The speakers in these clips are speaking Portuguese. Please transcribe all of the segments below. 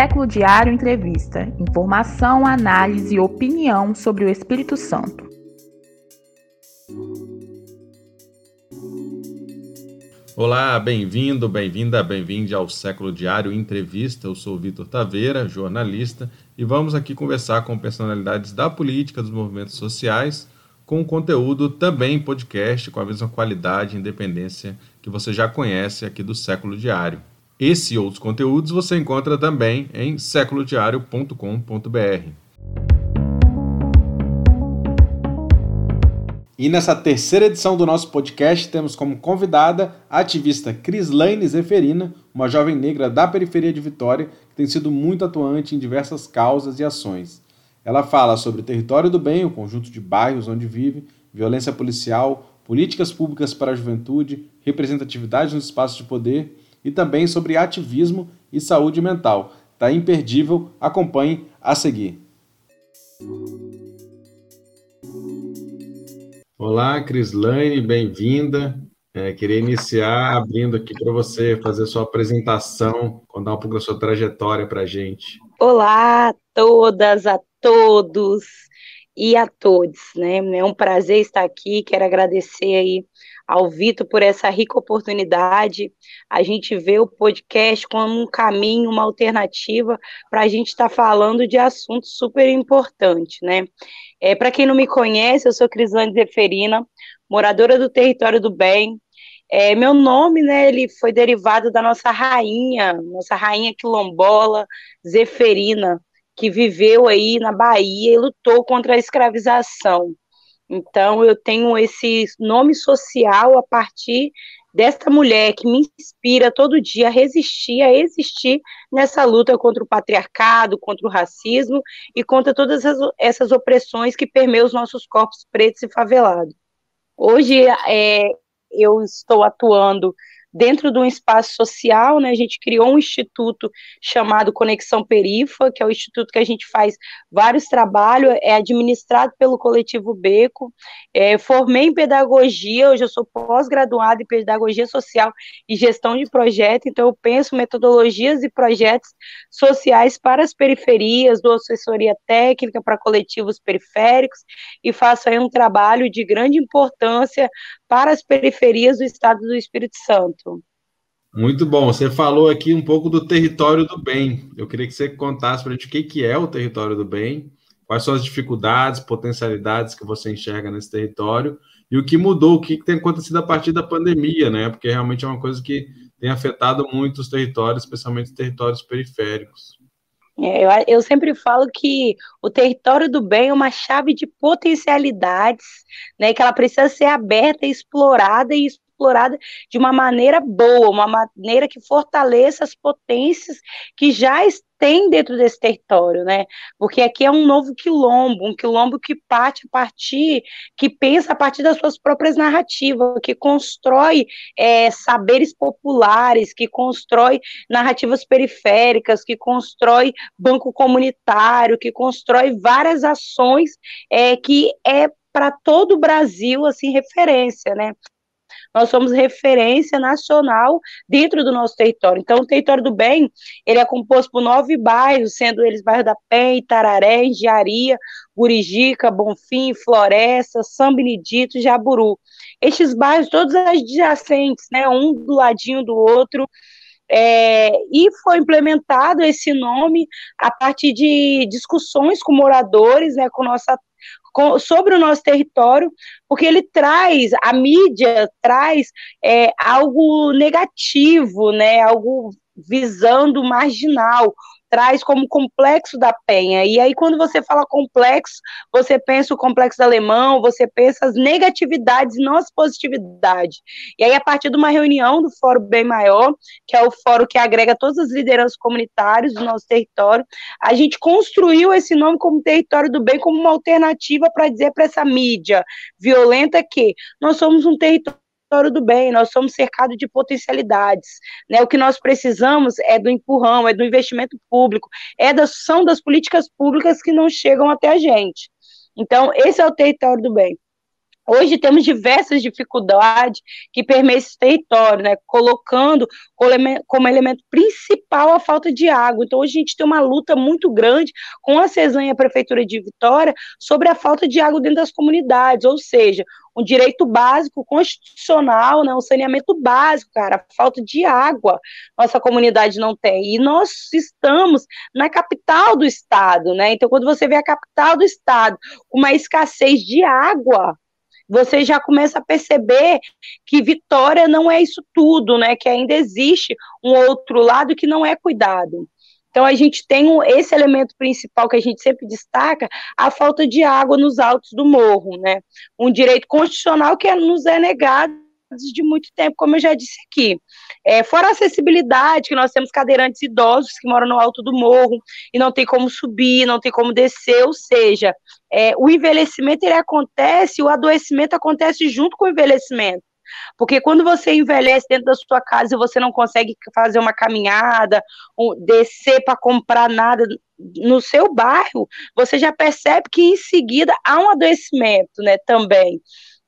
Século Diário Entrevista. Informação, análise e opinião sobre o Espírito Santo. Olá, bem-vindo, bem-vinda, bem-vinde ao Século Diário Entrevista. Eu sou Vitor Taveira, jornalista, e vamos aqui conversar com personalidades da política, dos movimentos sociais, com conteúdo também podcast, com a mesma qualidade e independência que você já conhece aqui do Século Diário. Esse e outros conteúdos você encontra também em seculodiario.com.br. E nessa terceira edição do nosso podcast temos como convidada a ativista Crislaine Zeferina, uma jovem negra da periferia de Vitória que tem sido muito atuante em diversas causas e ações. Ela fala sobre o território do bem, o conjunto de bairros onde vive, violência policial, políticas públicas para a juventude, representatividade nos espaços de poder e também sobre ativismo e saúde mental. Tá imperdível, acompanhe a seguir. Olá, Crislaine, bem-vinda. É, queria iniciar abrindo aqui para você fazer sua apresentação, contar um pouco da sua trajetória para a gente. Olá a todas, a todos e a todos, né? É um prazer estar aqui. Quero agradecer aí ao Vitor por essa rica oportunidade. A gente vê o podcast como um caminho, uma alternativa para a gente estar tá falando de assuntos super importantes, né? É, para quem não me conhece, eu sou Crislane Zeferina, moradora do Território do Bem. É, meu nome, né, ele foi derivado da nossa rainha, nossa rainha quilombola, Zeferina, que viveu aí na Bahia e lutou contra a escravização. Então, eu tenho esse nome social a partir desta mulher que me inspira todo dia a resistir, a existir nessa luta contra o patriarcado, contra o racismo e contra todas essas opressões que permeiam os nossos corpos pretos e favelados. Hoje, é, eu estou atuando dentro de um espaço social, né, a gente criou um instituto chamado Conexão Perifa, que é o instituto que a gente faz vários trabalhos, é administrado pelo coletivo Beco, é, formei em pedagogia, hoje eu sou pós-graduada em pedagogia social e gestão de projeto, então eu penso metodologias e projetos sociais para as periferias, dou assessoria técnica para coletivos periféricos e faço aí um trabalho de grande importância para as periferias do estado do Espírito Santo. Muito bom. Você falou aqui um pouco do território do bem. Eu queria que você contasse para a gente o que é o território do bem, quais são as dificuldades, potencialidades que você enxerga nesse território e o que mudou, o que tem acontecido a partir da pandemia, né? Porque realmente é uma coisa que tem afetado muito os territórios, especialmente os territórios periféricos. É, eu, eu, sempre falo que o território do bem é uma chave de potencialidades, né, que ela precisa ser aberta, explorada e explorada de uma maneira boa, uma maneira que fortaleça as potências que já tem dentro desse território, né? Porque aqui é um novo quilombo, um quilombo que parte a partir, que pensa a partir das suas próprias narrativas, que constrói é, saberes populares, que constrói narrativas periféricas, que constrói banco comunitário, que constrói várias ações é, que é para todo o Brasil, assim, referência, né? Nós somos referência nacional dentro do nosso território. Então, o território do bem, ele é composto por nove bairros, sendo eles bairro da Penha, Itararé, Engenharia, Burijica, Bonfim, Floresta, São Benedito, Jaburu. Estes bairros, todos adjacentes, né, um do ladinho do outro, é, e foi implementado esse nome a partir de discussões com moradores, né, com nossa com, sobre o nosso território, porque ele traz, a mídia traz é, algo negativo, né, algo visando marginal, traz como complexo da Penha. E aí, quando você fala complexo, você pensa o complexo alemão, você pensa as negatividades e não as positividades. E aí, a partir de uma reunião do Fórum Bem Maior, que é o fórum que agrega todas as lideranças comunitárias do nosso território, a gente construiu esse nome como território do bem, como uma alternativa para dizer para essa mídia violenta que nós somos um território território do bem, nós somos cercados de potencialidades. Né? O que nós precisamos é do empurrão, é do investimento público, é da, são das políticas públicas que não chegam até a gente. Então, esse é o território do bem. Hoje temos diversas dificuldades que permeiam esse território, né, colocando como elemento principal a falta de água. Então, hoje a gente tem uma luta muito grande com a CESAM e a Prefeitura de Vitória sobre a falta de água dentro das comunidades, ou seja, um direito básico constitucional, né, um saneamento básico, cara, a falta de água nossa comunidade não tem. E nós estamos na capital do estado, né? Então, quando você vê a capital do estado com uma escassez de água, você já começa a perceber que Vitória não é isso tudo, né? Que ainda existe um outro lado que não é cuidado. Então a gente tem esse elemento principal que a gente sempre destaca, a falta de água nos altos do morro, né? Um direito constitucional que nos é negado de muito tempo, como eu já disse aqui. É, fora a acessibilidade, que nós temos cadeirantes idosos que moram no alto do morro e não tem como subir, não tem como descer, ou seja, é, o envelhecimento ele acontece, o adoecimento acontece junto com o envelhecimento. Porque quando você envelhece dentro da sua casa e você não consegue fazer uma caminhada, descer para comprar nada no seu bairro, você já percebe que em seguida há um adoecimento, né, também.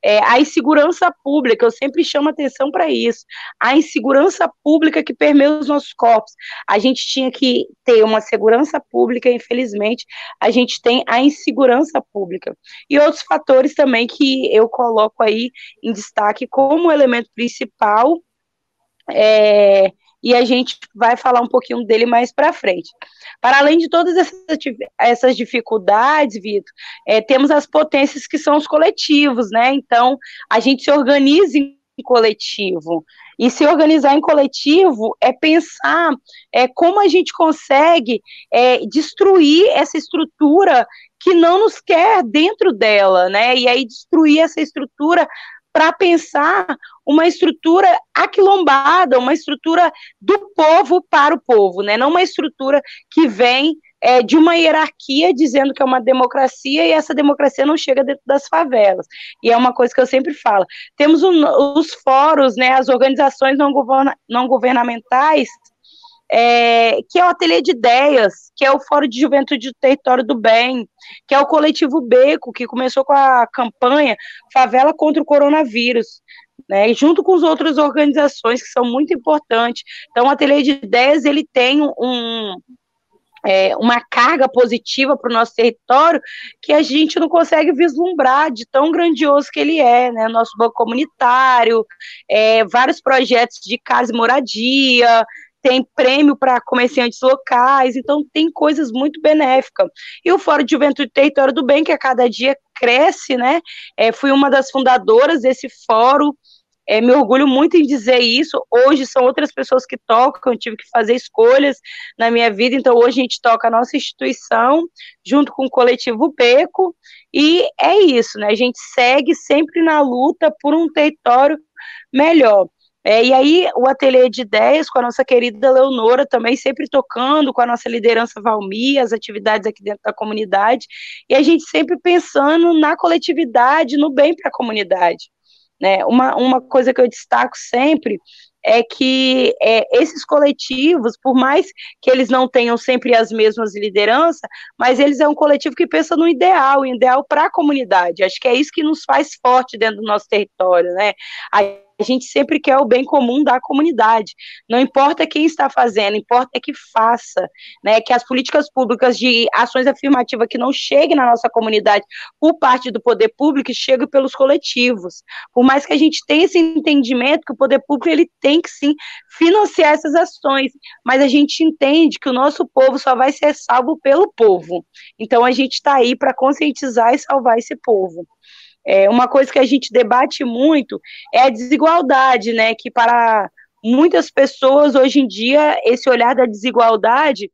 É, a insegurança pública, eu sempre chamo atenção para isso. A insegurança pública que permeia os nossos corpos. A gente tinha que ter uma segurança pública, infelizmente, a gente tem a insegurança pública. E outros fatores também que eu coloco aí em destaque como elemento principal. É, e a gente vai falar um pouquinho dele mais para frente. Para além de todas essas, dificuldades, Vitor, é, temos as potências que são os coletivos, né? Então, a gente se organiza em coletivo. E se organizar em coletivo é pensar é, como a gente consegue é, destruir essa estrutura que não nos quer dentro dela, né? E aí destruir essa estrutura para pensar uma estrutura aquilombada, uma estrutura do povo para o povo, né? não uma estrutura que vem é, de uma hierarquia dizendo que é uma democracia e essa democracia não chega dentro das favelas. E é uma coisa que eu sempre falo. Temos os fóruns, né, as organizações não, governa não governamentais é, que é o Ateliê de Ideias, que é o Fórum de Juventude do Território do Bem, que é o Coletivo Beco, que começou com a campanha Favela contra o Coronavírus. Né, junto com as outras organizações que são muito importantes. Então, o Ateliê de Ideias ele tem um, é, uma carga positiva para o nosso território que a gente não consegue vislumbrar de tão grandioso que ele é, né? Nosso banco comunitário, é, vários projetos de casa e moradia, tem prêmio para comerciantes locais, então tem coisas muito benéficas. E o Fórum de Juventude Território do Bem, que a cada dia cresce, né? É, fui uma das fundadoras desse fórum, é, me orgulho muito em dizer isso. Hoje são outras pessoas que tocam, eu tive que fazer escolhas na minha vida, então hoje a gente toca a nossa instituição, junto com o coletivo Beco, e é isso, né? A gente segue sempre na luta por um território melhor. É, e aí, o ateliê de ideias com a nossa querida Leonora também, sempre tocando com a nossa liderança Valmi, as atividades aqui dentro da comunidade, e a gente sempre pensando na coletividade, no bem para a comunidade. Né? Uma, uma coisa que eu destaco sempre é que é, esses coletivos, por mais que eles não tenham sempre as mesmas lideranças, mas eles é um coletivo que pensa no ideal, ideal para a comunidade. Acho que é isso que nos faz forte dentro do nosso território, né? A a gente sempre quer o bem comum da comunidade. Não importa quem está fazendo, importa é que faça, né? Que as políticas públicas de ações afirmativas que não cheguem na nossa comunidade por parte do poder público cheguem pelos coletivos. Por mais que a gente tenha esse entendimento que o poder público ele tem que sim financiar essas ações, mas a gente entende que o nosso povo só vai ser salvo pelo povo. Então a gente está aí para conscientizar e salvar esse povo. É, uma coisa que a gente debate muito é a desigualdade, né? Que para muitas pessoas hoje em dia esse olhar da desigualdade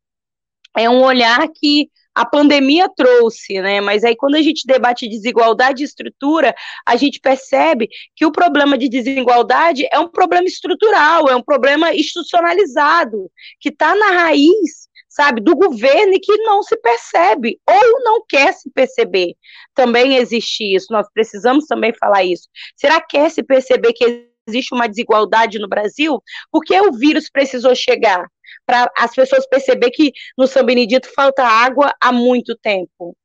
é um olhar que a pandemia trouxe, né? Mas aí quando a gente debate desigualdade e estrutura, a gente percebe que o problema de desigualdade é um problema estrutural, é um problema institucionalizado, que está na raiz sabe, do governo e que não se percebe ou não quer se perceber. Também existe isso, nós precisamos também falar isso. Será que quer se perceber que existe uma desigualdade no Brasil? Por que o vírus precisou chegar? Para as pessoas perceber que no São Benedito falta água há muito tempo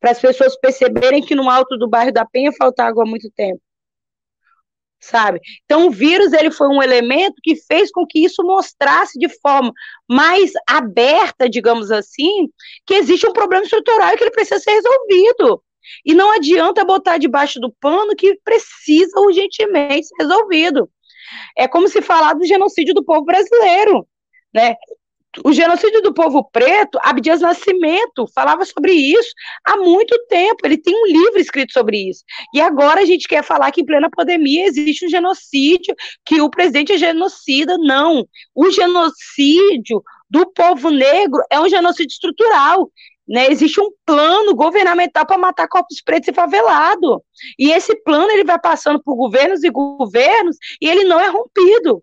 para as pessoas perceberem que no alto do bairro da Penha falta água há muito tempo sabe? Então o vírus ele foi um elemento que fez com que isso mostrasse de forma mais aberta, digamos assim, que existe um problema estrutural e que ele precisa ser resolvido. E não adianta botar debaixo do pano que precisa urgentemente ser resolvido. É como se falar do genocídio do povo brasileiro, né? O genocídio do povo preto, Abdias Nascimento falava sobre isso há muito tempo. Ele tem um livro escrito sobre isso. E agora a gente quer falar que em plena pandemia existe um genocídio, que o presidente é genocida. Não. O genocídio do povo negro é um genocídio estrutural. Né, existe um plano governamental para matar corpos pretos e favelados. E esse plano ele vai passando por governos e governos e ele não é rompido.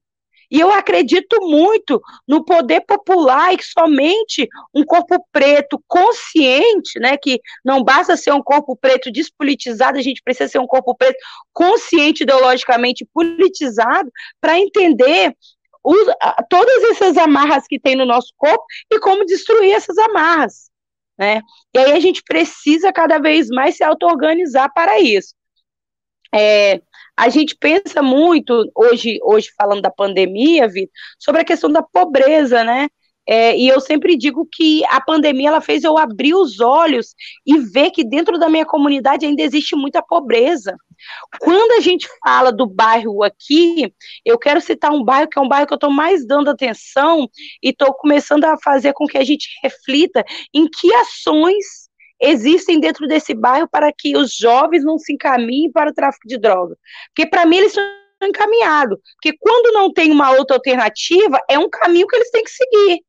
E eu acredito muito no poder popular e que somente um corpo preto consciente, né, que não basta ser um corpo preto despolitizado, a gente precisa ser um corpo preto consciente ideologicamente politizado para entender os, todas essas amarras que tem no nosso corpo e como destruir essas amarras. Né? E aí a gente precisa cada vez mais se auto-organizar para isso. É, a gente pensa muito, hoje, hoje falando da pandemia, Vitor, sobre a questão da pobreza, né? É, e eu sempre digo que a pandemia ela fez eu abrir os olhos e ver que dentro da minha comunidade ainda existe muita pobreza. Quando a gente fala do bairro aqui, eu quero citar um bairro que é um bairro que eu estou mais dando atenção e estou começando a fazer com que a gente reflita em que ações existem dentro desse bairro para que os jovens não se encaminhem para o tráfico de droga. Porque, para mim, eles são encaminhados. Porque quando não tem uma outra alternativa, é um caminho que eles têm que seguir.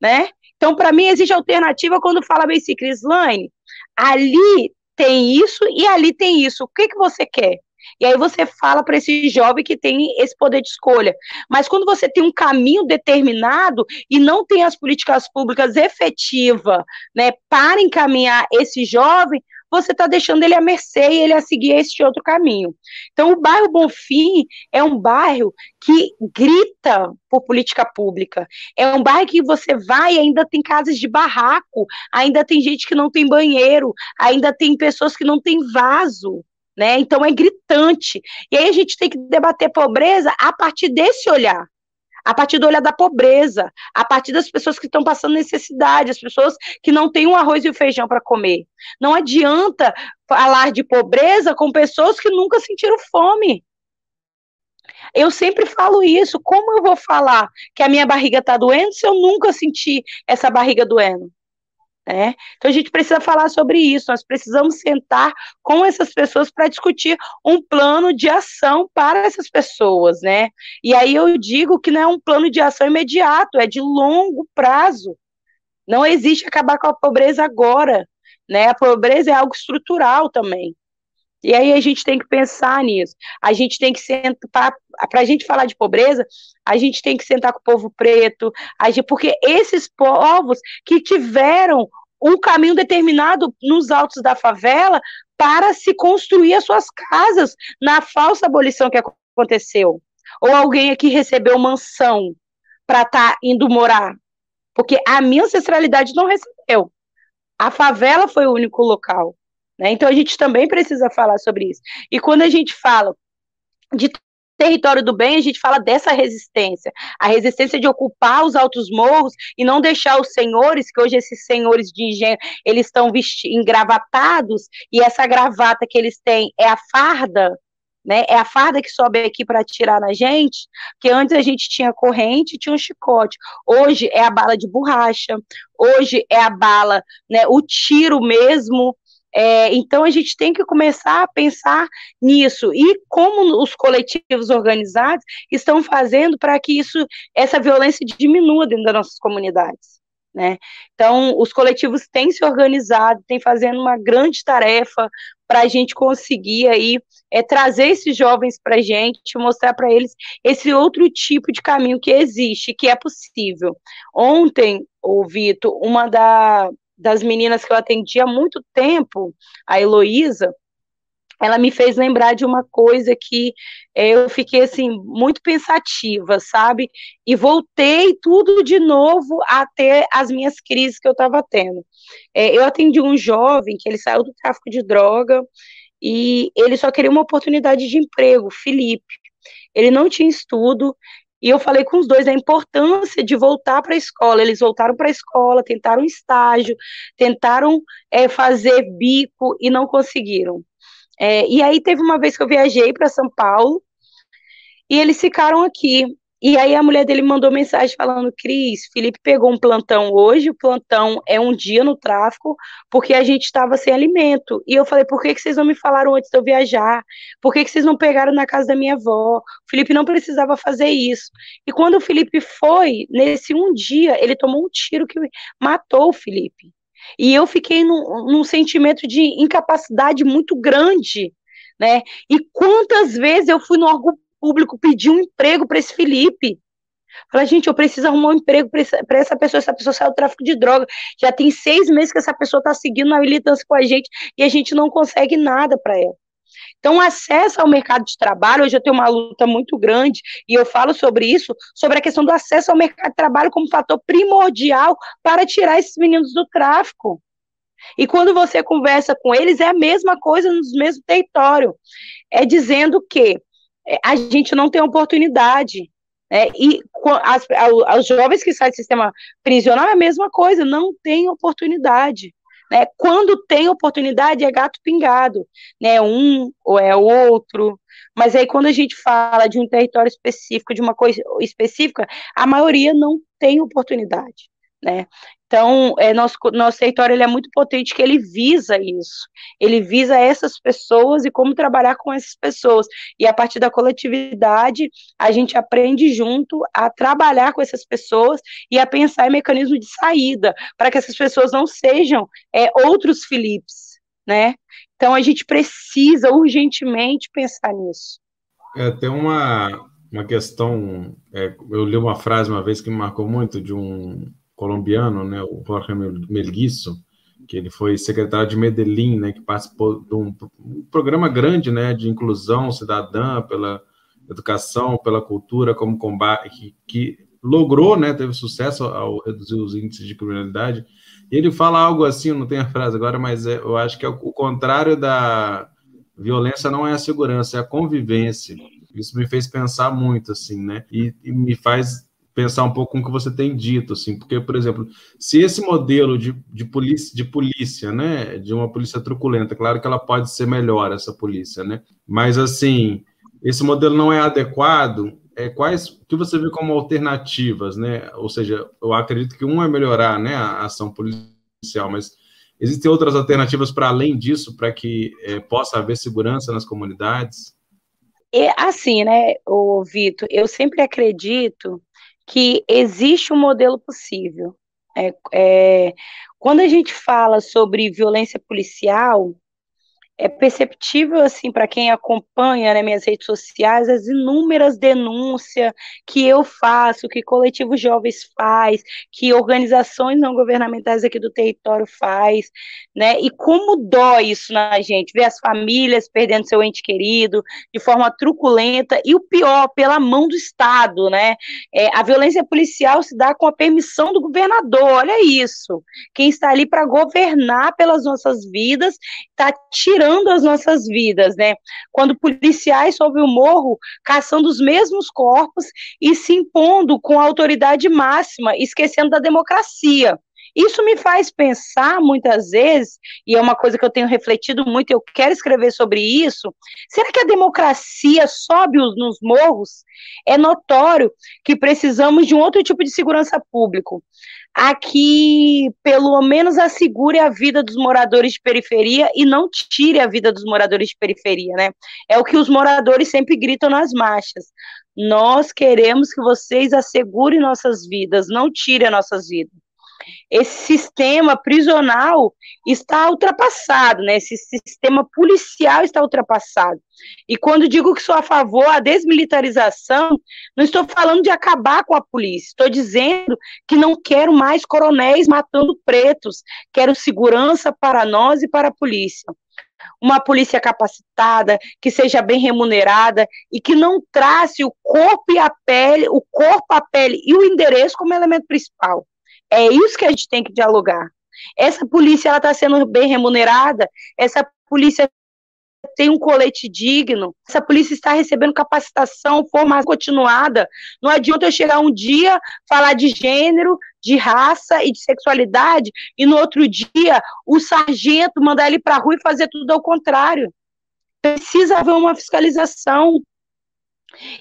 Né? Então, para mim, existe alternativa quando fala bem assim, Crislane, ali tem isso e ali tem isso. O que, que você quer? E aí você fala para esse jovem que tem esse poder de escolha. Mas quando você tem um caminho determinado e não tem as políticas públicas efetivas né, para encaminhar esse jovem, você está deixando ele à mercê e ele a seguir este outro caminho. Então, o bairro Bonfim é um bairro que grita por política pública. É um bairro que você vai e ainda tem casas de barraco, ainda tem gente que não tem banheiro, ainda tem pessoas que não têm vaso né? Então é gritante. E aí a gente tem que debater pobreza a partir desse olhar. A partir do olhar da pobreza, a partir das pessoas que estão passando necessidade, as pessoas que não têm um arroz e o um feijão para comer. Não adianta falar de pobreza com pessoas que nunca sentiram fome. Eu sempre falo isso. Como eu vou falar que a minha barriga está doendo se eu nunca senti essa barriga doendo? Né? Então a gente precisa falar sobre isso, nós precisamos sentar com essas pessoas para discutir um plano de ação para essas pessoas, né? E aí eu digo que não é um plano de ação imediato, é de longo prazo. Não existe acabar com a pobreza agora, né? A pobreza é algo estrutural também. E aí a gente tem que pensar nisso. A gente tem que sentar, para a gente falar de pobreza, a gente tem que sentar com o povo preto, gente, porque esses povos que tiveram um caminho determinado nos altos da favela para se construir as suas casas na falsa abolição que aconteceu. Ou alguém aqui recebeu mansão para estar tá indo morar. Porque a minha ancestralidade não recebeu. A favela foi o único local. Né? Então a gente também precisa falar sobre isso. E quando a gente fala de território do bem, a gente fala dessa resistência, a resistência de ocupar os altos morros e não deixar os senhores, que hoje esses senhores de engenho, eles estão engravatados, e essa gravata que eles têm é a farda, né? É a farda que sobe aqui para atirar na gente, que antes a gente tinha corrente, tinha um chicote. Hoje é a bala de borracha, hoje é a bala, né, o tiro mesmo, é, então a gente tem que começar a pensar nisso e como os coletivos organizados estão fazendo para que isso, essa violência diminua dentro das nossas comunidades. Né? Então, os coletivos têm se organizado, têm fazendo uma grande tarefa para a gente conseguir aí é, trazer esses jovens para a gente, mostrar para eles esse outro tipo de caminho que existe, que é possível. Ontem, o Vitor, uma da, das meninas que eu atendi há muito tempo, a Heloísa, ela me fez lembrar de uma coisa que é, eu fiquei assim muito pensativa, sabe? E voltei tudo de novo a ter as minhas crises que eu estava tendo. É, eu atendi um jovem que ele saiu do tráfico de droga e ele só queria uma oportunidade de emprego, Felipe. Ele não tinha estudo, e eu falei com os dois a importância de voltar para a escola. Eles voltaram para a escola, tentaram estágio, tentaram é, fazer bico e não conseguiram. É, e aí teve uma vez que eu viajei para São Paulo e eles ficaram aqui. E aí a mulher dele mandou mensagem falando: Cris, Felipe pegou um plantão hoje, o plantão é um dia no tráfico, porque a gente estava sem alimento. E eu falei: por que, que vocês não me falaram antes de eu viajar? Por que, que vocês não pegaram na casa da minha avó? O Felipe não precisava fazer isso. E quando o Felipe foi, nesse um dia, ele tomou um tiro que matou o Felipe. E eu fiquei num, num sentimento de incapacidade muito grande, né? E quantas vezes eu fui no órgão público pedir um emprego para esse Felipe? Fala, gente, eu preciso arrumar um emprego para essa pessoa. Essa pessoa saiu do tráfico de droga. Já tem seis meses que essa pessoa está seguindo na militância com a gente e a gente não consegue nada para ela. Então, acesso ao mercado de trabalho, hoje eu tenho uma luta muito grande, e eu falo sobre isso, sobre a questão do acesso ao mercado de trabalho como fator primordial para tirar esses meninos do tráfico. E quando você conversa com eles, é a mesma coisa nos mesmos territórios. É dizendo que a gente não tem oportunidade. Né? E as, os jovens que saem do sistema prisional é a mesma coisa, não tem oportunidade. Né? Quando tem oportunidade, é gato pingado, né? Um ou é outro. Mas aí, quando a gente fala de um território específico, de uma coisa específica, a maioria não tem oportunidade. Né? Então, é, nosso, nosso território ele é muito potente, que ele visa isso. Ele visa essas pessoas e como trabalhar com essas pessoas. E a partir da coletividade, a gente aprende junto a trabalhar com essas pessoas e a pensar em mecanismos de saída, para que essas pessoas não sejam é, outros Filipes, né? Então, a gente precisa urgentemente pensar nisso. É, tem uma, uma questão, é, eu li uma frase uma vez que me marcou muito, de um colombiano, né, o Jorge Melguizo, que ele foi secretário de Medellín, né, que participou de um, programa grande, né, de inclusão cidadã pela educação, pela cultura, como combate, que, que logrou, né, teve sucesso ao reduzir os índices de criminalidade. E ele fala algo assim, não tenho a frase agora, mas é, eu acho que é o, o contrário da violência não é a segurança, é a convivência. Isso me fez pensar muito, assim, né? E, e me faz pensar um pouco com o que você tem dito, assim, porque, por exemplo, se esse modelo de, de, polícia, de polícia, né, de uma polícia truculenta, claro que ela pode ser melhor, essa polícia, né, mas, assim, esse modelo não é adequado, é, quais que você vê como alternativas, né, ou seja, eu acredito que um é melhorar, né, a ação policial, mas existem outras alternativas para além disso, para que é, possa haver segurança nas comunidades? É assim, né, o Vitor, eu sempre acredito que existe um modelo possível. É, é, quando a gente fala sobre violência policial, é perceptível assim para quem acompanha né, minhas redes sociais as inúmeras denúncias que eu faço, que coletivos jovens faz, que organizações não governamentais aqui do território faz, né? E como dói isso na gente, ver as famílias perdendo seu ente querido de forma truculenta e o pior pela mão do Estado, né? É, a violência policial se dá com a permissão do governador. Olha isso, quem está ali para governar pelas nossas vidas está tirando tirando as nossas vidas, né? Quando policiais sobem o morro caçando os mesmos corpos e se impondo com a autoridade máxima, esquecendo da democracia. Isso me faz pensar muitas vezes, e é uma coisa que eu tenho refletido muito, eu quero escrever sobre isso. Será que a democracia sobe nos morros? É notório que precisamos de um outro tipo de segurança público a que pelo menos assegure a vida dos moradores de periferia e não tire a vida dos moradores de periferia, né? É o que os moradores sempre gritam nas marchas. Nós queremos que vocês assegurem nossas vidas, não tirem nossas vidas esse sistema prisional está ultrapassado, né? Esse sistema policial está ultrapassado. E quando digo que sou a favor da desmilitarização, não estou falando de acabar com a polícia, estou dizendo que não quero mais coronéis matando pretos, quero segurança para nós e para a polícia. uma polícia capacitada, que seja bem remunerada e que não trace o corpo e a pele, o corpo, a pele e o endereço como elemento principal. É isso que a gente tem que dialogar. Essa polícia ela está sendo bem remunerada, essa polícia tem um colete digno, essa polícia está recebendo capacitação, formação continuada. Não adianta eu chegar um dia, falar de gênero, de raça e de sexualidade, e no outro dia o sargento mandar ele para a rua e fazer tudo ao contrário. Precisa haver uma fiscalização.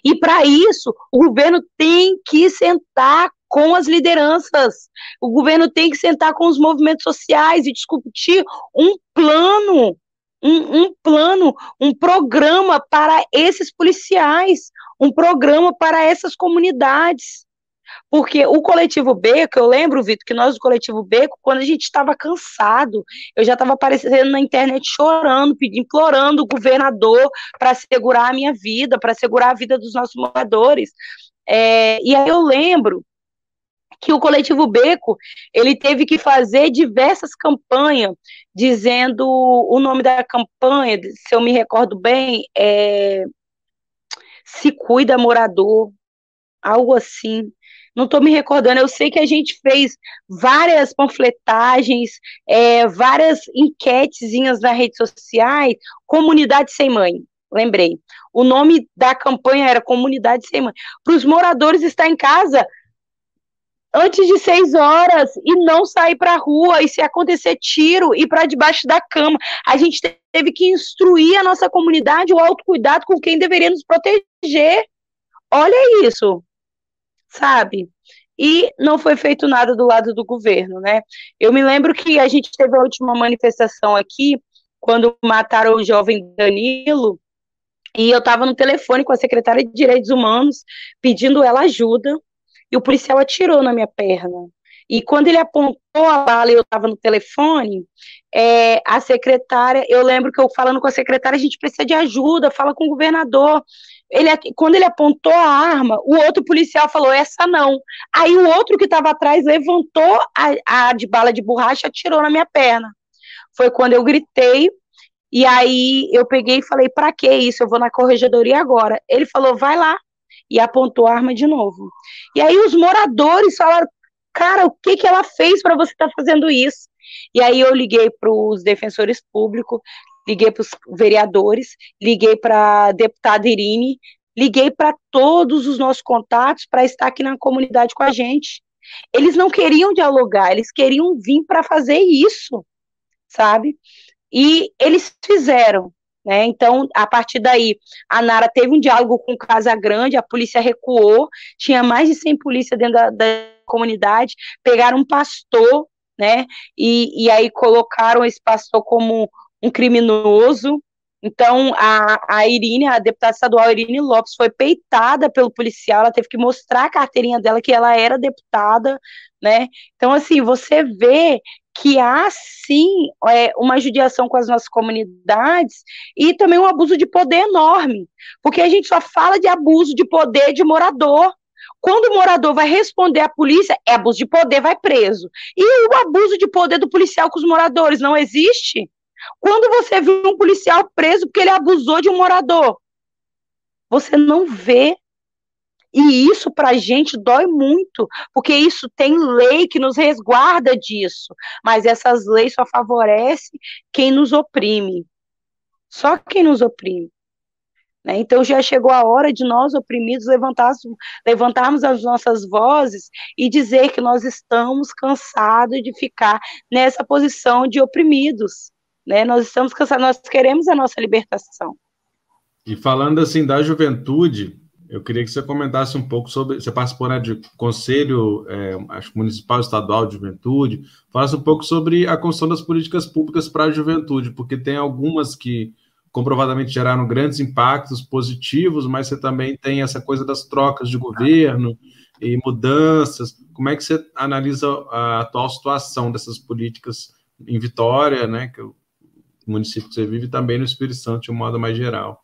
E para isso, o governo tem que sentar com as lideranças. O governo tem que sentar com os movimentos sociais e discutir um plano um, um plano, um programa para esses policiais, um programa para essas comunidades. Porque o coletivo Beco, eu lembro, Vitor, que nós do coletivo Beco, quando a gente estava cansado, eu já estava aparecendo na internet chorando, pedindo, implorando o governador para segurar a minha vida, para segurar a vida dos nossos moradores. É, e aí eu lembro que o coletivo Beco ele teve que fazer diversas campanhas dizendo o nome da campanha, se eu me recordo bem, é se cuida morador, algo assim. Não estou me recordando. Eu sei que a gente fez várias panfletagens, é, várias enquetezinhas nas redes sociais. Comunidade sem mãe, lembrei. O nome da campanha era Comunidade sem mãe. Para os moradores estar em casa antes de seis horas e não sair para a rua e se acontecer tiro e para debaixo da cama. A gente teve que instruir a nossa comunidade o autocuidado com quem deveria nos proteger. Olha isso, sabe? E não foi feito nada do lado do governo, né? Eu me lembro que a gente teve a última manifestação aqui quando mataram o jovem Danilo. E eu estava no telefone com a secretária de Direitos Humanos, pedindo ela ajuda, e o policial atirou na minha perna. E quando ele apontou a bala e eu estava no telefone, é, a secretária, eu lembro que eu falando com a secretária, a gente precisa de ajuda, fala com o governador. Ele, quando ele apontou a arma, o outro policial falou, essa não. Aí o outro que estava atrás levantou a, a de bala de borracha e atirou na minha perna. Foi quando eu gritei, e aí eu peguei e falei, para que isso? Eu vou na corregedoria agora. Ele falou, vai lá e apontou a arma de novo. E aí os moradores falaram, cara, o que, que ela fez para você estar tá fazendo isso? E aí eu liguei para os defensores públicos, liguei para os vereadores, liguei para a deputada Irine, liguei para todos os nossos contatos para estar aqui na comunidade com a gente. Eles não queriam dialogar, eles queriam vir para fazer isso, sabe? E eles fizeram. Né? Então, a partir daí, a Nara teve um diálogo com Casa Grande, a polícia recuou, tinha mais de 100 polícias dentro da, da comunidade, pegaram um pastor, né? E, e aí colocaram esse pastor como um criminoso. Então, a, a Irine, a deputada estadual Irine Lopes, foi peitada pelo policial, ela teve que mostrar a carteirinha dela que ela era deputada, né? Então, assim, você vê que há sim é, uma judiação com as nossas comunidades e também um abuso de poder enorme, porque a gente só fala de abuso de poder de morador. Quando o morador vai responder à polícia, é abuso de poder, vai preso. E o abuso de poder do policial com os moradores não existe? Quando você vê um policial preso porque ele abusou de um morador, você não vê e isso para a gente dói muito, porque isso tem lei que nos resguarda disso, mas essas leis só favorecem quem nos oprime. Só quem nos oprime. Né? Então já chegou a hora de nós, oprimidos, levantarmos as nossas vozes e dizer que nós estamos cansados de ficar nessa posição de oprimidos. Né? Nós estamos cansados, nós queremos a nossa libertação. E falando assim da juventude, eu queria que você comentasse um pouco sobre. Você participou né, de conselho é, acho, municipal estadual de juventude. Falasse um pouco sobre a construção das políticas públicas para a juventude, porque tem algumas que comprovadamente geraram grandes impactos positivos, mas você também tem essa coisa das trocas de governo e mudanças. Como é que você analisa a atual situação dessas políticas em Vitória, né, que é o município que você vive, e também no Espírito Santo de um modo mais geral?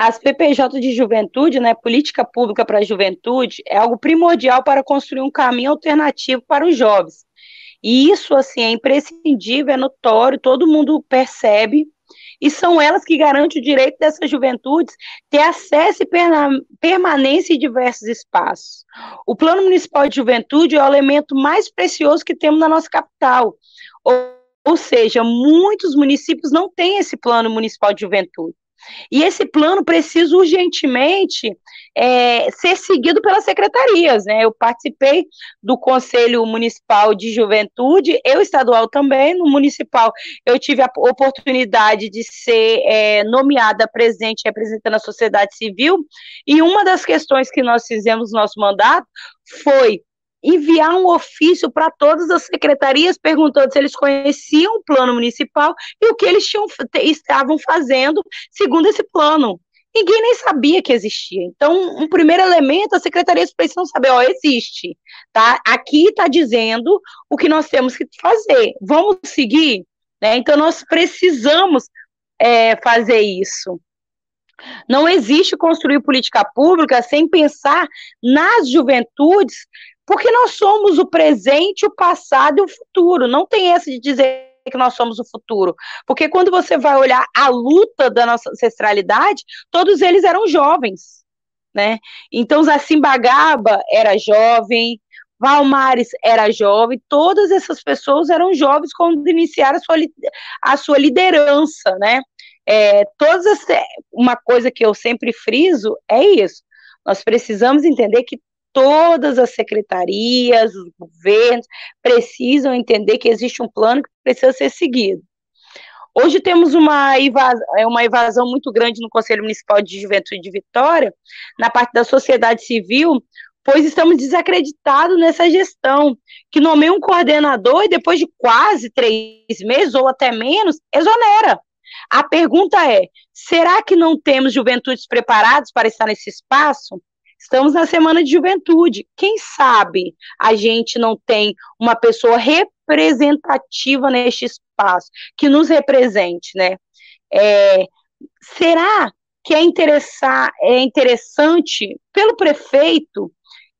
As PPJ de juventude, né, política pública para a juventude, é algo primordial para construir um caminho alternativo para os jovens. E isso, assim, é imprescindível, é notório, todo mundo percebe, e são elas que garantem o direito dessas juventudes ter acesso e permanência em diversos espaços. O Plano Municipal de Juventude é o elemento mais precioso que temos na nossa capital. Ou, ou seja, muitos municípios não têm esse Plano Municipal de Juventude. E esse plano precisa urgentemente é, ser seguido pelas secretarias. Né? Eu participei do Conselho Municipal de Juventude, eu estadual também, no municipal eu tive a oportunidade de ser é, nomeada presidente representando a sociedade civil, e uma das questões que nós fizemos no nosso mandato foi enviar um ofício para todas as secretarias perguntando se eles conheciam o plano municipal e o que eles tinham, estavam fazendo segundo esse plano. Ninguém nem sabia que existia. Então, um primeiro elemento, as secretarias precisam saber, ó, existe, tá? Aqui está dizendo o que nós temos que fazer. Vamos seguir? Né? Então, nós precisamos é, fazer isso. Não existe construir política pública sem pensar nas juventudes porque nós somos o presente, o passado e o futuro. Não tem essa de dizer que nós somos o futuro. Porque quando você vai olhar a luta da nossa ancestralidade, todos eles eram jovens, né? Então, Zacim Bagaba era jovem, Valmares era jovem, todas essas pessoas eram jovens quando iniciaram a sua, a sua liderança, né? É, todas as, uma coisa que eu sempre friso é isso. Nós precisamos entender que todas as secretarias, os governos precisam entender que existe um plano que precisa ser seguido. Hoje temos uma invasão, é uma invasão muito grande no Conselho Municipal de Juventude de Vitória, na parte da sociedade civil, pois estamos desacreditados nessa gestão, que nomeia um coordenador e depois de quase três meses, ou até menos, exonera. A pergunta é: será que não temos juventudes preparadas para estar nesse espaço? Estamos na semana de juventude. Quem sabe a gente não tem uma pessoa representativa neste espaço, que nos represente, né? É, será que é, interessar, é interessante pelo prefeito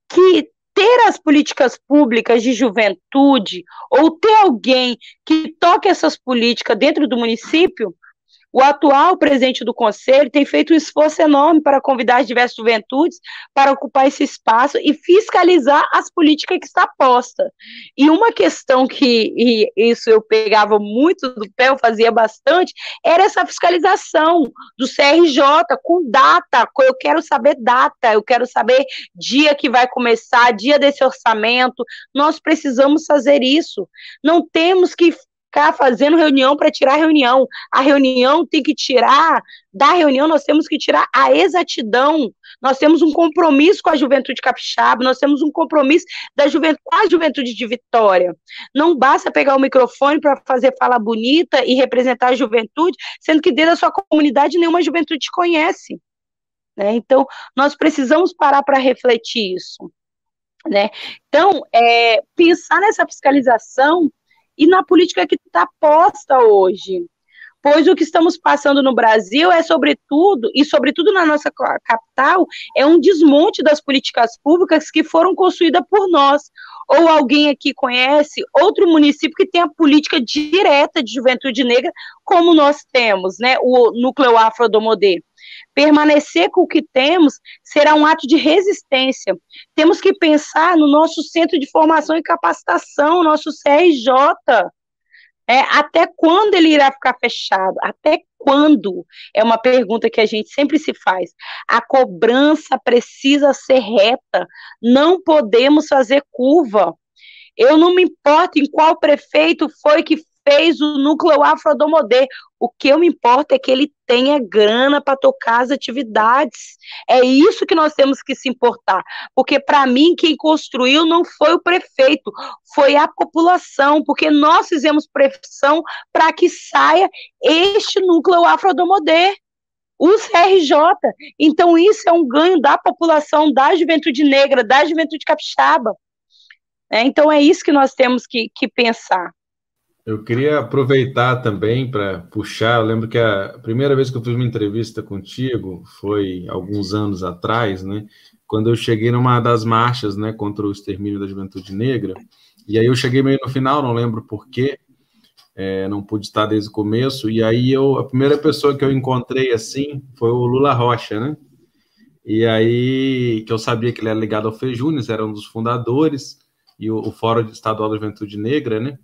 que ter as políticas públicas de juventude ou ter alguém que toque essas políticas dentro do município o atual presidente do conselho tem feito um esforço enorme para convidar as diversas juventudes para ocupar esse espaço e fiscalizar as políticas que está posta. E uma questão que isso eu pegava muito do pé, eu fazia bastante, era essa fiscalização do CRJ com data. Eu quero saber data, eu quero saber dia que vai começar, dia desse orçamento. Nós precisamos fazer isso. Não temos que ficar fazendo reunião para tirar reunião. A reunião tem que tirar, da reunião nós temos que tirar a exatidão. Nós temos um compromisso com a juventude capixaba, nós temos um compromisso da juventude, com a juventude de Vitória. Não basta pegar o microfone para fazer fala bonita e representar a juventude, sendo que dentro da sua comunidade nenhuma juventude te conhece. Né? Então, nós precisamos parar para refletir isso. Né? Então, é, pensar nessa fiscalização e na política que está posta hoje. Pois o que estamos passando no Brasil é, sobretudo, e sobretudo na nossa capital, é um desmonte das políticas públicas que foram construídas por nós. Ou alguém aqui conhece outro município que tem a política direta de juventude negra, como nós temos, né? O núcleo afro do Modê. Permanecer com o que temos será um ato de resistência. Temos que pensar no nosso centro de formação e capacitação, nosso CRJ. É, até quando ele irá ficar fechado? Até quando? É uma pergunta que a gente sempre se faz. A cobrança precisa ser reta. Não podemos fazer curva. Eu não me importo em qual prefeito foi que fez o núcleo afrodomodê. O que eu me importa é que ele tenha grana para tocar as atividades. É isso que nós temos que se importar. Porque, para mim, quem construiu não foi o prefeito, foi a população, porque nós fizemos pressão para que saia este núcleo afrodomodê o CRJ. Então, isso é um ganho da população, da juventude negra, da juventude capixaba. É, então, é isso que nós temos que, que pensar. Eu queria aproveitar também para puxar. Eu lembro que a primeira vez que eu fiz uma entrevista contigo foi alguns anos atrás, né? quando eu cheguei numa das marchas, né, contra o extermínio da juventude negra, e aí eu cheguei meio no final, não lembro porquê, é, não pude estar desde o começo, e aí eu, a primeira pessoa que eu encontrei assim foi o Lula Rocha, né? E aí, que eu sabia que ele era ligado ao Fejunes, era um dos fundadores, e o, o Fórum Estadual da Juventude Negra, né?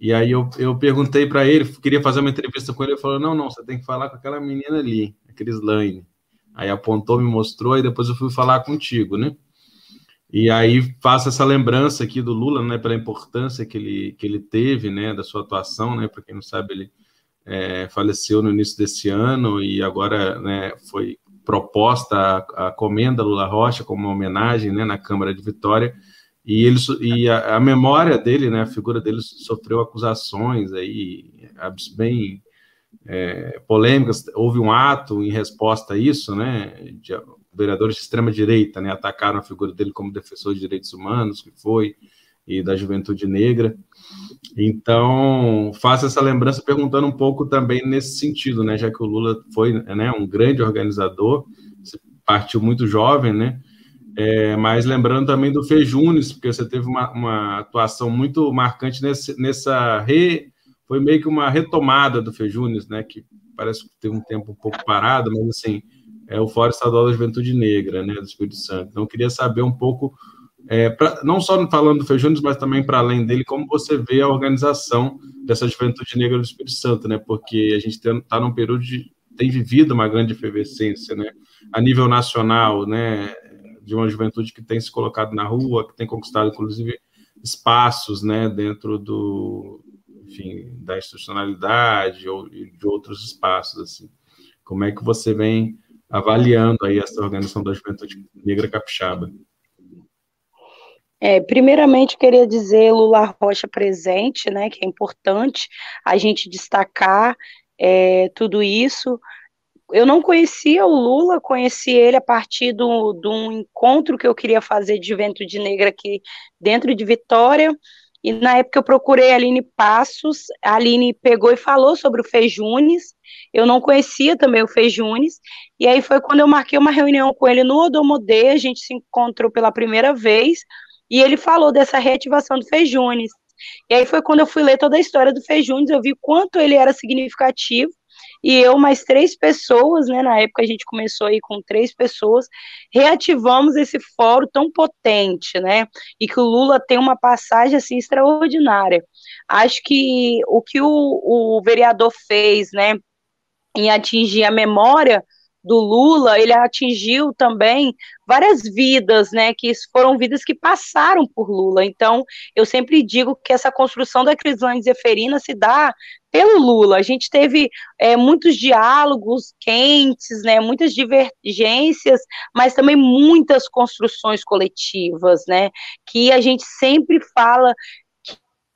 E aí eu, eu perguntei para ele, queria fazer uma entrevista com ele, ele falou, não, não, você tem que falar com aquela menina ali, a Crislaine. Aí apontou, me mostrou, e depois eu fui falar contigo, né? E aí faço essa lembrança aqui do Lula, né, pela importância que ele, que ele teve, né, da sua atuação, né, para quem não sabe, ele é, faleceu no início desse ano e agora, né, foi proposta a, a comenda Lula Rocha como uma homenagem, né, na Câmara de Vitória, e ele e a, a, memória dele, né, a figura dele sofreu acusações aí bem é, polêmicas. Houve um ato em resposta a isso, né, de vereadores de extrema direita, né, atacaram a figura dele como defensor de direitos humanos, que foi e da juventude negra. Então, faço essa lembrança perguntando um pouco também nesse sentido, né, já que o Lula foi, né, um grande organizador, partiu muito jovem, né, é, mas lembrando também do Fejunes, porque você teve uma, uma atuação muito marcante nesse, nessa re, foi meio que uma retomada do Fejunes, né? Que parece que teve um tempo um pouco parado, mas assim é o Fórum Estadual da Juventude Negra, né, do Espírito Santo. Então, eu queria saber um pouco, é, pra, não só falando do Fejunes, mas também para além dele, como você vê a organização dessa Juventude Negra do Espírito Santo, né? Porque a gente está num período de tem vivido uma grande efervescência, né? A nível nacional, né? De uma juventude que tem se colocado na rua, que tem conquistado, inclusive, espaços né, dentro do, enfim, da institucionalidade ou de outros espaços. Assim. Como é que você vem avaliando aí essa organização da juventude negra capixaba? É, primeiramente, queria dizer Lula Rocha presente, né, que é importante a gente destacar é, tudo isso, eu não conhecia o Lula, conheci ele a partir de um encontro que eu queria fazer de Juventude Negra aqui dentro de Vitória. E na época eu procurei a Aline Passos, a Aline pegou e falou sobre o Fejunes, eu não conhecia também o Fejunes, e aí foi quando eu marquei uma reunião com ele no Odomodê, a gente se encontrou pela primeira vez, e ele falou dessa reativação do Fejunes. E aí foi quando eu fui ler toda a história do Fejunes, eu vi quanto ele era significativo, e eu mais três pessoas, né, na época a gente começou aí com três pessoas, reativamos esse fórum tão potente, né, e que o Lula tem uma passagem, assim, extraordinária. Acho que o que o, o vereador fez, né, em atingir a memória do Lula, ele atingiu também várias vidas, né, que foram vidas que passaram por Lula. Então, eu sempre digo que essa construção da Crislane Zeferina se dá pelo Lula. A gente teve é, muitos diálogos quentes, né, muitas divergências, mas também muitas construções coletivas, né, que a gente sempre fala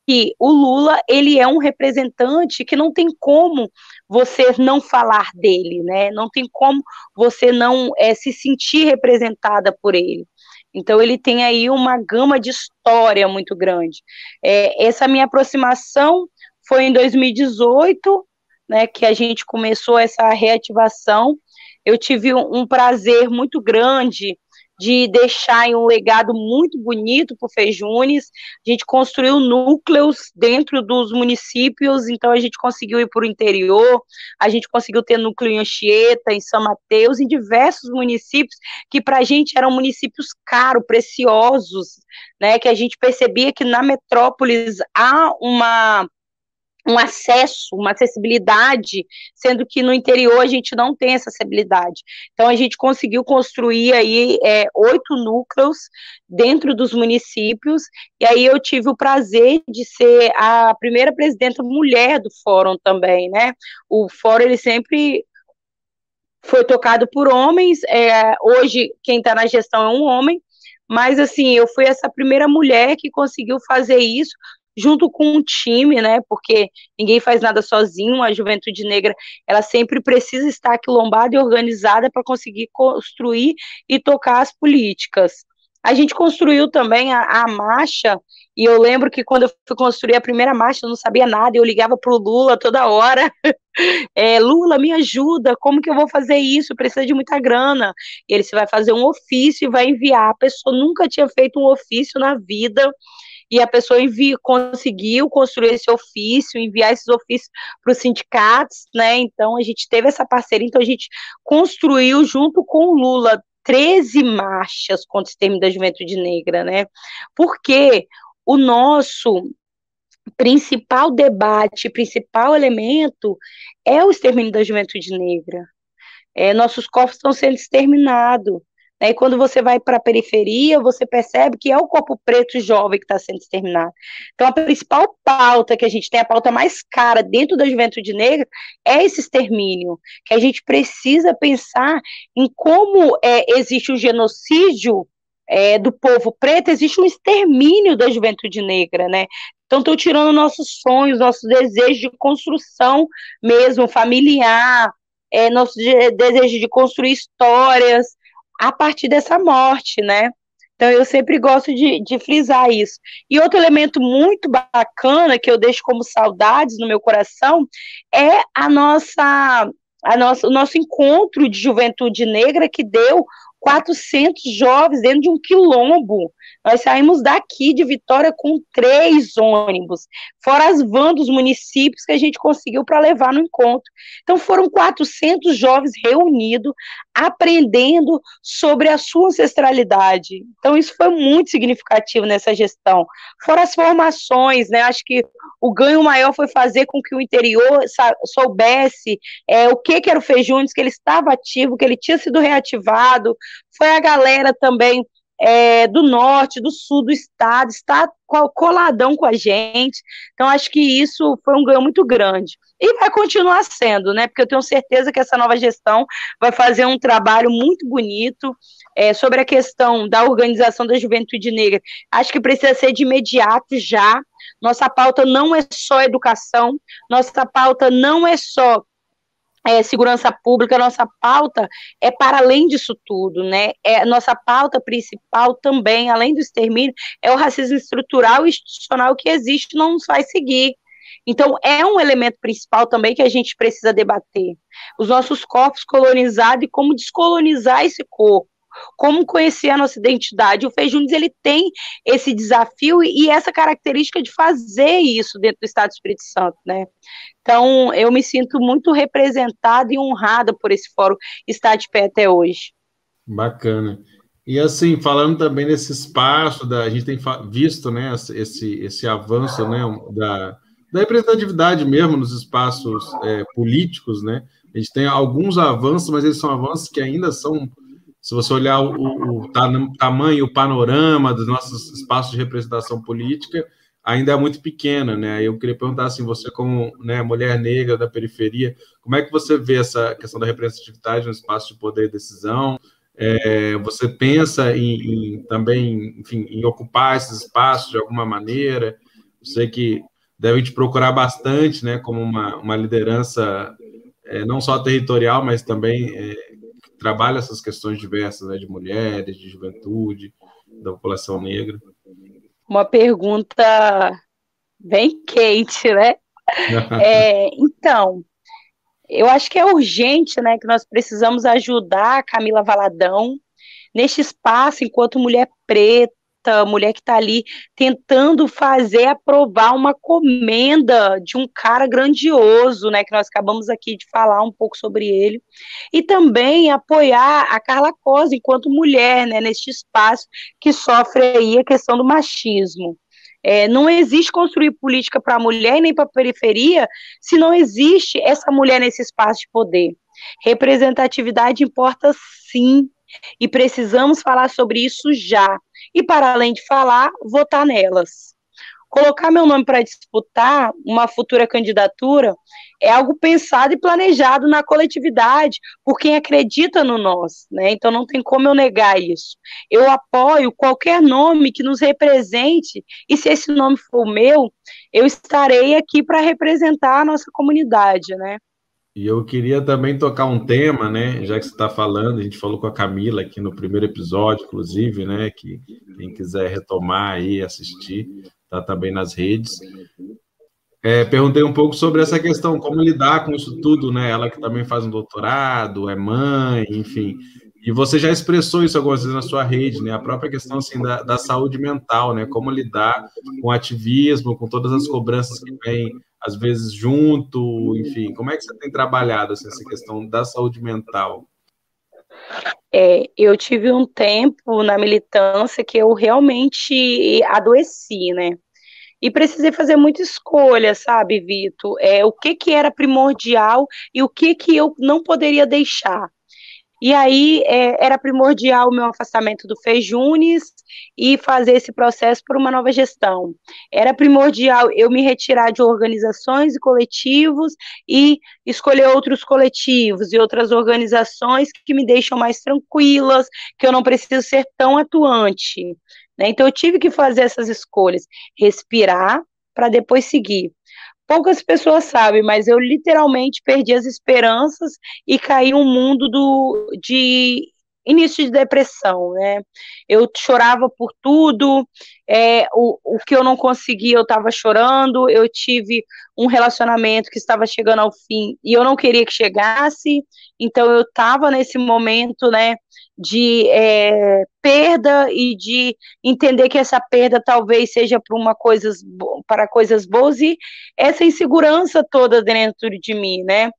que o Lula ele é um representante que não tem como você não falar dele, né? Não tem como você não é, se sentir representada por ele. Então ele tem aí uma gama de história muito grande. É, essa minha aproximação foi em 2018, né, que a gente começou essa reativação. Eu tive um, um prazer muito grande de deixar um legado muito bonito para o Fejunes. A gente construiu núcleos dentro dos municípios, então a gente conseguiu ir para o interior, a gente conseguiu ter núcleo em Anchieta, em São Mateus, em diversos municípios que para a gente eram municípios caros, preciosos, né? Que a gente percebia que na metrópolis há uma um acesso, uma acessibilidade, sendo que no interior a gente não tem essa acessibilidade. Então a gente conseguiu construir aí é, oito núcleos dentro dos municípios, e aí eu tive o prazer de ser a primeira presidenta mulher do fórum também, né? O fórum ele sempre foi tocado por homens, é, hoje quem está na gestão é um homem, mas assim, eu fui essa primeira mulher que conseguiu fazer isso junto com um time, né? Porque ninguém faz nada sozinho. A Juventude Negra, ela sempre precisa estar quilombada e organizada para conseguir construir e tocar as políticas. A gente construiu também a, a marcha E eu lembro que quando eu fui construir a primeira marcha, eu não sabia nada, eu ligava para o Lula toda hora. É, Lula, me ajuda, como que eu vou fazer isso? Precisa de muita grana. E ele você vai fazer um ofício e vai enviar. A pessoa nunca tinha feito um ofício na vida e a pessoa envia, conseguiu construir esse ofício, enviar esses ofícios para os sindicatos, né? Então a gente teve essa parceria, então a gente construiu junto com o Lula 13 marchas contra o extermínio da juventude negra, né? Porque o nosso principal debate, principal elemento é o extermínio da juventude negra. É, nossos corpos estão sendo exterminados. Né? E quando você vai para a periferia, você percebe que é o corpo preto jovem que está sendo exterminado. Então, a principal pauta que a gente tem, a pauta mais cara dentro da juventude negra, é esse extermínio. Que a gente precisa pensar em como é, existe o genocídio é, do povo preto, existe um extermínio da juventude negra, né? Então, estão tirando nossos sonhos, nossos desejos de construção mesmo, familiar, é, nosso desejo de construir histórias a partir dessa morte, né? Então, eu sempre gosto de, de frisar isso. E outro elemento muito bacana que eu deixo como saudades no meu coração é a nossa, a nossa, o nosso encontro de juventude negra que deu 400 jovens dentro de um quilombo. Nós saímos daqui de Vitória com três ônibus, fora as vans dos municípios que a gente conseguiu para levar no encontro. Então foram 400 jovens reunidos, aprendendo sobre a sua ancestralidade. Então isso foi muito significativo nessa gestão. Fora as formações, né? Acho que o ganho maior foi fazer com que o interior soubesse é, o que, que era o Fejunes, que ele estava ativo, que ele tinha sido reativado, foi a galera também é, do norte, do sul do estado, está coladão com a gente. Então, acho que isso foi um ganho muito grande. E vai continuar sendo, né? Porque eu tenho certeza que essa nova gestão vai fazer um trabalho muito bonito é, sobre a questão da organização da juventude negra. Acho que precisa ser de imediato já. Nossa pauta não é só educação, nossa pauta não é só é, segurança pública, nossa pauta é para além disso tudo, né? É, nossa pauta principal também, além do extermínio, é o racismo estrutural e institucional que existe não nos faz seguir. Então, é um elemento principal também que a gente precisa debater. Os nossos corpos colonizados e como descolonizar esse corpo como conhecer a nossa identidade. O Fejunes ele tem esse desafio e essa característica de fazer isso dentro do Estado do Espírito Santo, né? Então, eu me sinto muito representada e honrada por esse fórum estar de pé até hoje. Bacana. E assim, falando também desse espaço, da, a gente tem visto né, esse, esse avanço né, da, da representatividade mesmo nos espaços é, políticos, né? A gente tem alguns avanços, mas eles são avanços que ainda são se você olhar o, o, o tamanho, o panorama dos nossos espaços de representação política, ainda é muito pequena, né? Eu queria perguntar assim, você como né, mulher negra da periferia, como é que você vê essa questão da representatividade no espaço de poder e decisão? É, você pensa em, em, também, enfim, em ocupar esses espaços de alguma maneira? Eu sei que deve te procurar bastante, né, como uma, uma liderança é, não só territorial, mas também é, trabalha essas questões diversas né, de mulheres, de juventude, da população negra? Uma pergunta bem quente, né? é, então, eu acho que é urgente, né, que nós precisamos ajudar a Camila Valadão neste espaço enquanto mulher preta, mulher que está ali tentando fazer aprovar uma comenda de um cara grandioso, né, que nós acabamos aqui de falar um pouco sobre ele, e também apoiar a Carla Cosa enquanto mulher, né, neste espaço que sofre aí a questão do machismo. É, não existe construir política para a mulher nem para a periferia se não existe essa mulher nesse espaço de poder. Representatividade importa sim, e precisamos falar sobre isso já. E, para além de falar, votar nelas. Colocar meu nome para disputar uma futura candidatura é algo pensado e planejado na coletividade por quem acredita no nós, né? Então não tem como eu negar isso. Eu apoio qualquer nome que nos represente e se esse nome for o meu, eu estarei aqui para representar a nossa comunidade, né? E eu queria também tocar um tema, né? Já que você está falando, a gente falou com a Camila aqui no primeiro episódio, inclusive, né? Que quem quiser retomar aí, assistir, está também nas redes. É, perguntei um pouco sobre essa questão, como lidar com isso tudo, né? Ela que também faz um doutorado, é mãe, enfim. E você já expressou isso algumas vezes na sua rede, né? A própria questão assim da, da saúde mental, né? Como lidar com o ativismo, com todas as cobranças que vêm às vezes junto, enfim. Como é que você tem trabalhado assim, essa questão da saúde mental? É, eu tive um tempo na militância que eu realmente adoeci, né? E precisei fazer muita escolha, sabe, Vitor? É, o que, que era primordial e o que, que eu não poderia deixar. E aí é, era primordial o meu afastamento do Fejunes e fazer esse processo por uma nova gestão. Era primordial eu me retirar de organizações e coletivos e escolher outros coletivos e outras organizações que me deixam mais tranquilas, que eu não preciso ser tão atuante. Né? Então eu tive que fazer essas escolhas, respirar para depois seguir poucas pessoas sabem, mas eu literalmente perdi as esperanças e caí um mundo do, de início de depressão, né? Eu chorava por tudo, é, o, o que eu não conseguia eu estava chorando, eu tive um relacionamento que estava chegando ao fim e eu não queria que chegasse, então eu estava nesse momento, né, de é, perda e de entender que essa perda talvez seja para uma coisas para coisas boas e essa insegurança toda dentro de mim, né?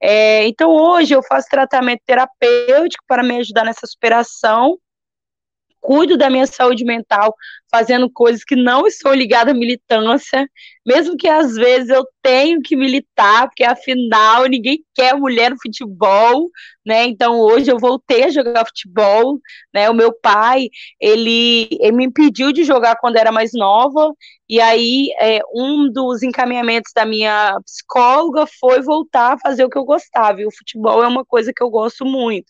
É, então hoje eu faço tratamento terapêutico para me ajudar nessa superação cuido da minha saúde mental fazendo coisas que não estão ligadas à militância, mesmo que às vezes eu tenho que militar, porque afinal ninguém quer mulher no futebol, né? Então hoje eu voltei a jogar futebol, né? O meu pai, ele, ele me impediu de jogar quando era mais nova, e aí é, um dos encaminhamentos da minha psicóloga foi voltar a fazer o que eu gostava, e o futebol é uma coisa que eu gosto muito.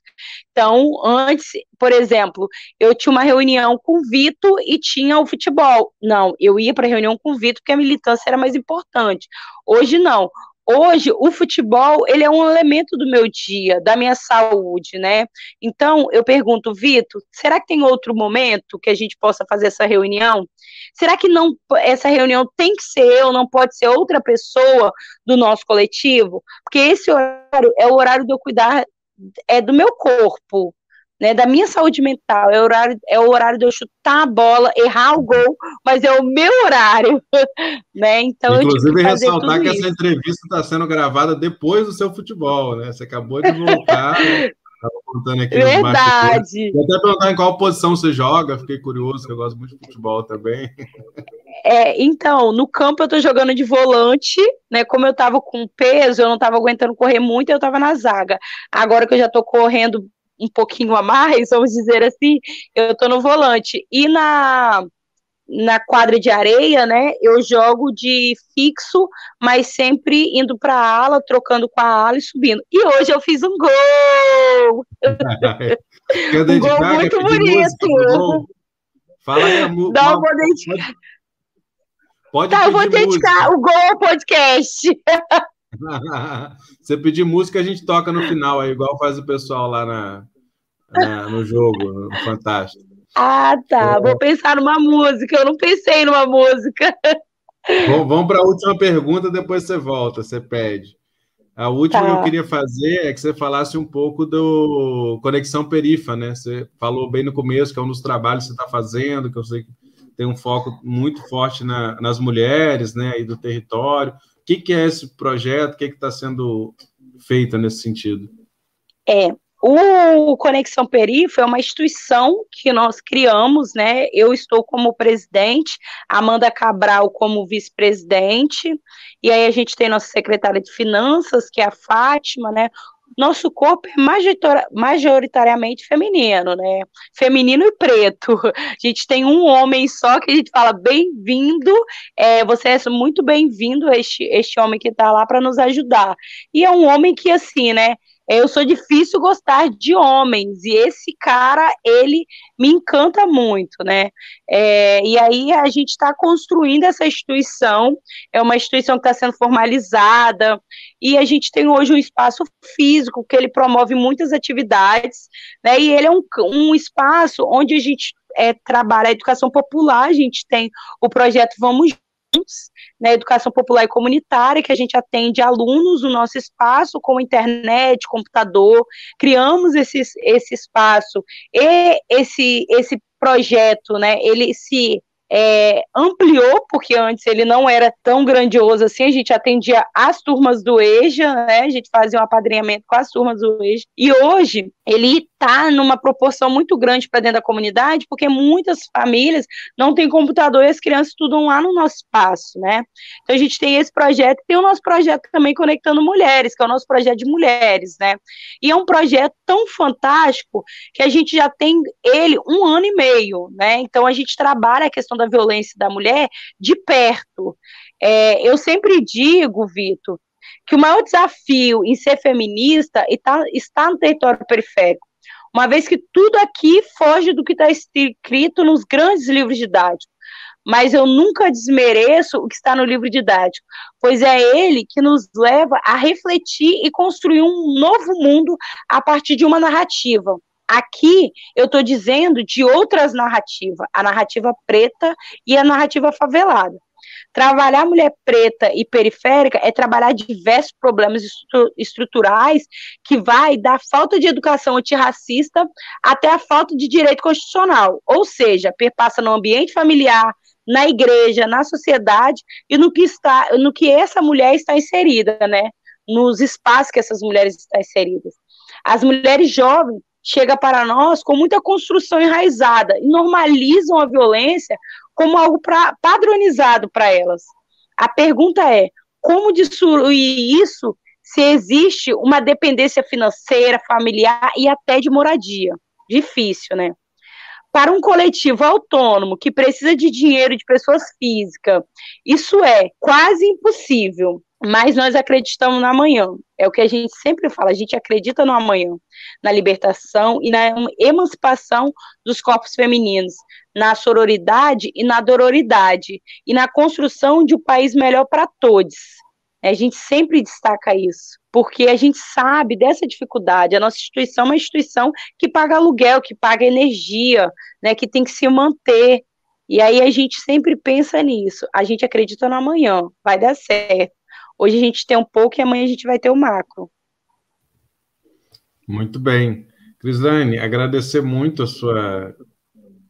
Então, antes, por exemplo, eu tinha uma reunião com o Vitor e tinha o futebol. Não, eu ia para a reunião com o Vitor porque a militância era mais importante. Hoje não. Hoje o futebol ele é um elemento do meu dia, da minha saúde, né? Então eu pergunto, Vitor, será que tem outro momento que a gente possa fazer essa reunião? Será que não essa reunião tem que ser eu, não pode ser outra pessoa do nosso coletivo? Porque esse horário é o horário de eu cuidar é do meu corpo, né, da minha saúde mental, é o, horário, é o horário de eu chutar a bola, errar o gol, mas é o meu horário, né, então Inclusive, que ressaltar que isso. essa entrevista está sendo gravada depois do seu futebol, né, você acabou de voltar, Estava contando aqui Verdade. Vou até perguntar em qual posição você joga, fiquei curioso, que eu gosto muito de futebol também. É, então, no campo eu tô jogando de volante, né? Como eu tava com peso, eu não tava aguentando correr muito, eu tava na zaga. Agora que eu já tô correndo um pouquinho a mais, vamos dizer assim, eu tô no volante. E na na quadra de areia, né? Eu jogo de fixo, mas sempre indo para a ala, trocando com a ala e subindo. E hoje eu fiz um gol! um gol muito bonito! Fala aí a música. Não, vou dedicar. Pode tá, eu vou dedicar música. o gol ao podcast. Você pedir música, a gente toca no final, aí, igual faz o pessoal lá na, na no jogo, no Fantástico. Ah, tá. É. Vou pensar numa música. Eu não pensei numa música. Bom, vamos para a última pergunta, depois você volta, você pede. A última tá. que eu queria fazer é que você falasse um pouco do Conexão Perifa, né? Você falou bem no começo que é um dos trabalhos que você está fazendo, que eu sei que tem um foco muito forte na, nas mulheres, né? E do território. O que, que é esse projeto? O que está sendo feito nesse sentido? É, o Conexão Peri foi uma instituição que nós criamos, né? Eu estou como presidente, Amanda Cabral como vice-presidente, e aí a gente tem nossa secretária de finanças, que é a Fátima, né? Nosso corpo é majoritariamente feminino, né? Feminino e preto. A gente tem um homem só que a gente fala bem-vindo, é, você é muito bem-vindo, este, este homem que está lá para nos ajudar. E é um homem que, assim, né? Eu sou difícil gostar de homens, e esse cara, ele me encanta muito, né? É, e aí a gente está construindo essa instituição, é uma instituição que está sendo formalizada, e a gente tem hoje um espaço físico que ele promove muitas atividades, né? E ele é um, um espaço onde a gente é, trabalha a educação popular, a gente tem o projeto Vamos né, educação popular e comunitária, que a gente atende alunos no nosso espaço, com internet, computador, criamos esse, esse espaço e esse, esse projeto, né, ele se é, ampliou, porque antes ele não era tão grandioso assim, a gente atendia as turmas do EJA, né, a gente fazia um apadrinhamento com as turmas do EJA, e hoje ele está numa proporção muito grande para dentro da comunidade, porque muitas famílias não têm computador e as crianças estudam lá no nosso espaço, né? Então a gente tem esse projeto, tem o nosso projeto também Conectando Mulheres, que é o nosso projeto de mulheres, né? E é um projeto tão fantástico que a gente já tem ele um ano e meio, né? Então a gente trabalha a questão da violência da mulher de perto. É, eu sempre digo, Vitor, que o maior desafio em ser feminista está no território periférico, uma vez que tudo aqui foge do que está escrito nos grandes livros didáticos. Mas eu nunca desmereço o que está no livro didático, pois é ele que nos leva a refletir e construir um novo mundo a partir de uma narrativa. Aqui eu estou dizendo de outras narrativas, a narrativa preta e a narrativa favelada. Trabalhar a mulher preta e periférica é trabalhar diversos problemas estruturais que vai da falta de educação antirracista até a falta de direito constitucional, ou seja, perpassa no ambiente familiar, na igreja, na sociedade e no que está, no que essa mulher está inserida, né? Nos espaços que essas mulheres estão inseridas. As mulheres jovens chegam para nós com muita construção enraizada e normalizam a violência como algo pra, padronizado para elas. A pergunta é: como destruir isso se existe uma dependência financeira, familiar e até de moradia? Difícil, né? Para um coletivo autônomo que precisa de dinheiro de pessoas físicas, isso é quase impossível mas nós acreditamos no amanhã. É o que a gente sempre fala, a gente acredita no amanhã, na libertação e na emancipação dos corpos femininos, na sororidade e na dororidade, e na construção de um país melhor para todos. A gente sempre destaca isso, porque a gente sabe dessa dificuldade. A nossa instituição é uma instituição que paga aluguel, que paga energia, né, que tem que se manter. E aí a gente sempre pensa nisso. A gente acredita no amanhã, vai dar certo. Hoje a gente tem um pouco e amanhã a gente vai ter o macro. Muito bem. Crislane, agradecer muito a sua,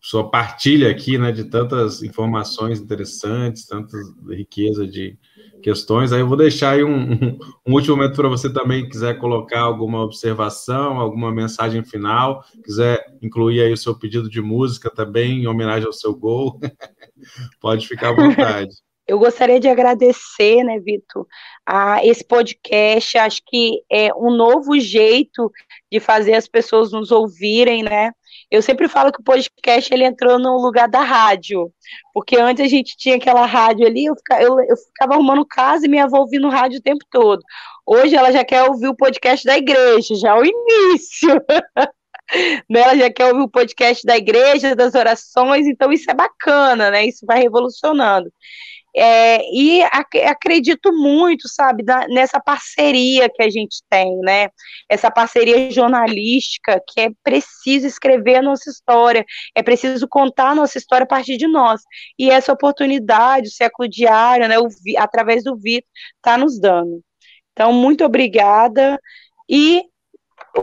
sua partilha aqui, né, de tantas informações interessantes, tanta riqueza de questões. Aí eu vou deixar aí um, um, último momento para você também, quiser colocar alguma observação, alguma mensagem final, quiser incluir aí o seu pedido de música também, em homenagem ao seu gol, pode ficar à vontade. Eu gostaria de agradecer, né, Vitor, a esse podcast. Acho que é um novo jeito de fazer as pessoas nos ouvirem, né? Eu sempre falo que o podcast ele entrou no lugar da rádio, porque antes a gente tinha aquela rádio ali, eu ficava, eu, eu ficava arrumando casa e minha avó ouvindo rádio o tempo todo. Hoje ela já quer ouvir o podcast da igreja, já é o início. Né, ela já quer ouvir o podcast da igreja, das orações, então isso é bacana, né? Isso vai revolucionando. É, e ac acredito muito, sabe, da, nessa parceria que a gente tem, né? Essa parceria jornalística que é preciso escrever a nossa história, é preciso contar a nossa história a partir de nós. E essa oportunidade, o século diário, né, o, através do Vitor, está nos dando. Então, muito obrigada. E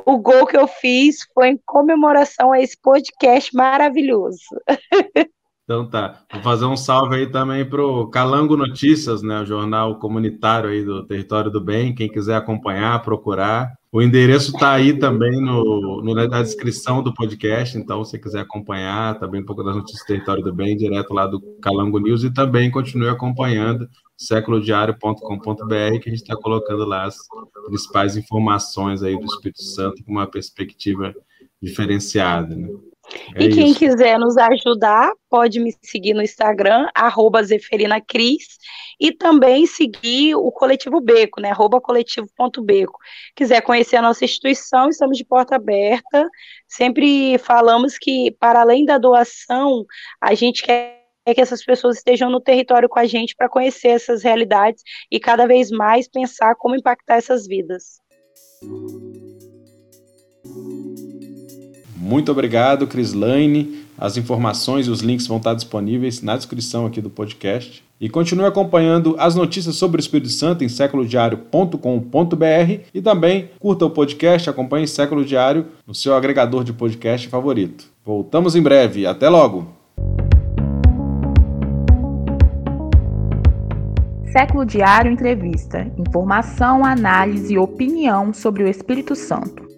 o gol que eu fiz foi em comemoração a esse podcast maravilhoso. Então tá. Vou fazer um salve aí também para o Calango Notícias, né? O jornal comunitário aí do Território do Bem. Quem quiser acompanhar, procurar. O endereço está aí também no, no, na descrição do podcast, então se quiser acompanhar também um pouco das notícias do Território do Bem, direto lá do Calango News, e também continue acompanhando séculodiário.com.br, que a gente está colocando lá as principais informações aí do Espírito Santo com uma perspectiva diferenciada, né? É e quem isso. quiser nos ajudar, pode me seguir no Instagram, arroba zeferinacris, e também seguir o Coletivo Beco, né, arroba coletivo.beco. Quiser conhecer a nossa instituição, estamos de porta aberta, sempre falamos que, para além da doação, a gente quer que essas pessoas estejam no território com a gente para conhecer essas realidades e cada vez mais pensar como impactar essas vidas. Muito obrigado, Crislaine. As informações e os links vão estar disponíveis na descrição aqui do podcast. E continue acompanhando as notícias sobre o Espírito Santo em séculodiário.com.br e também curta o podcast, acompanhe Século Diário no seu agregador de podcast favorito. Voltamos em breve. Até logo! Século Diário Entrevista. Informação, análise e opinião sobre o Espírito Santo.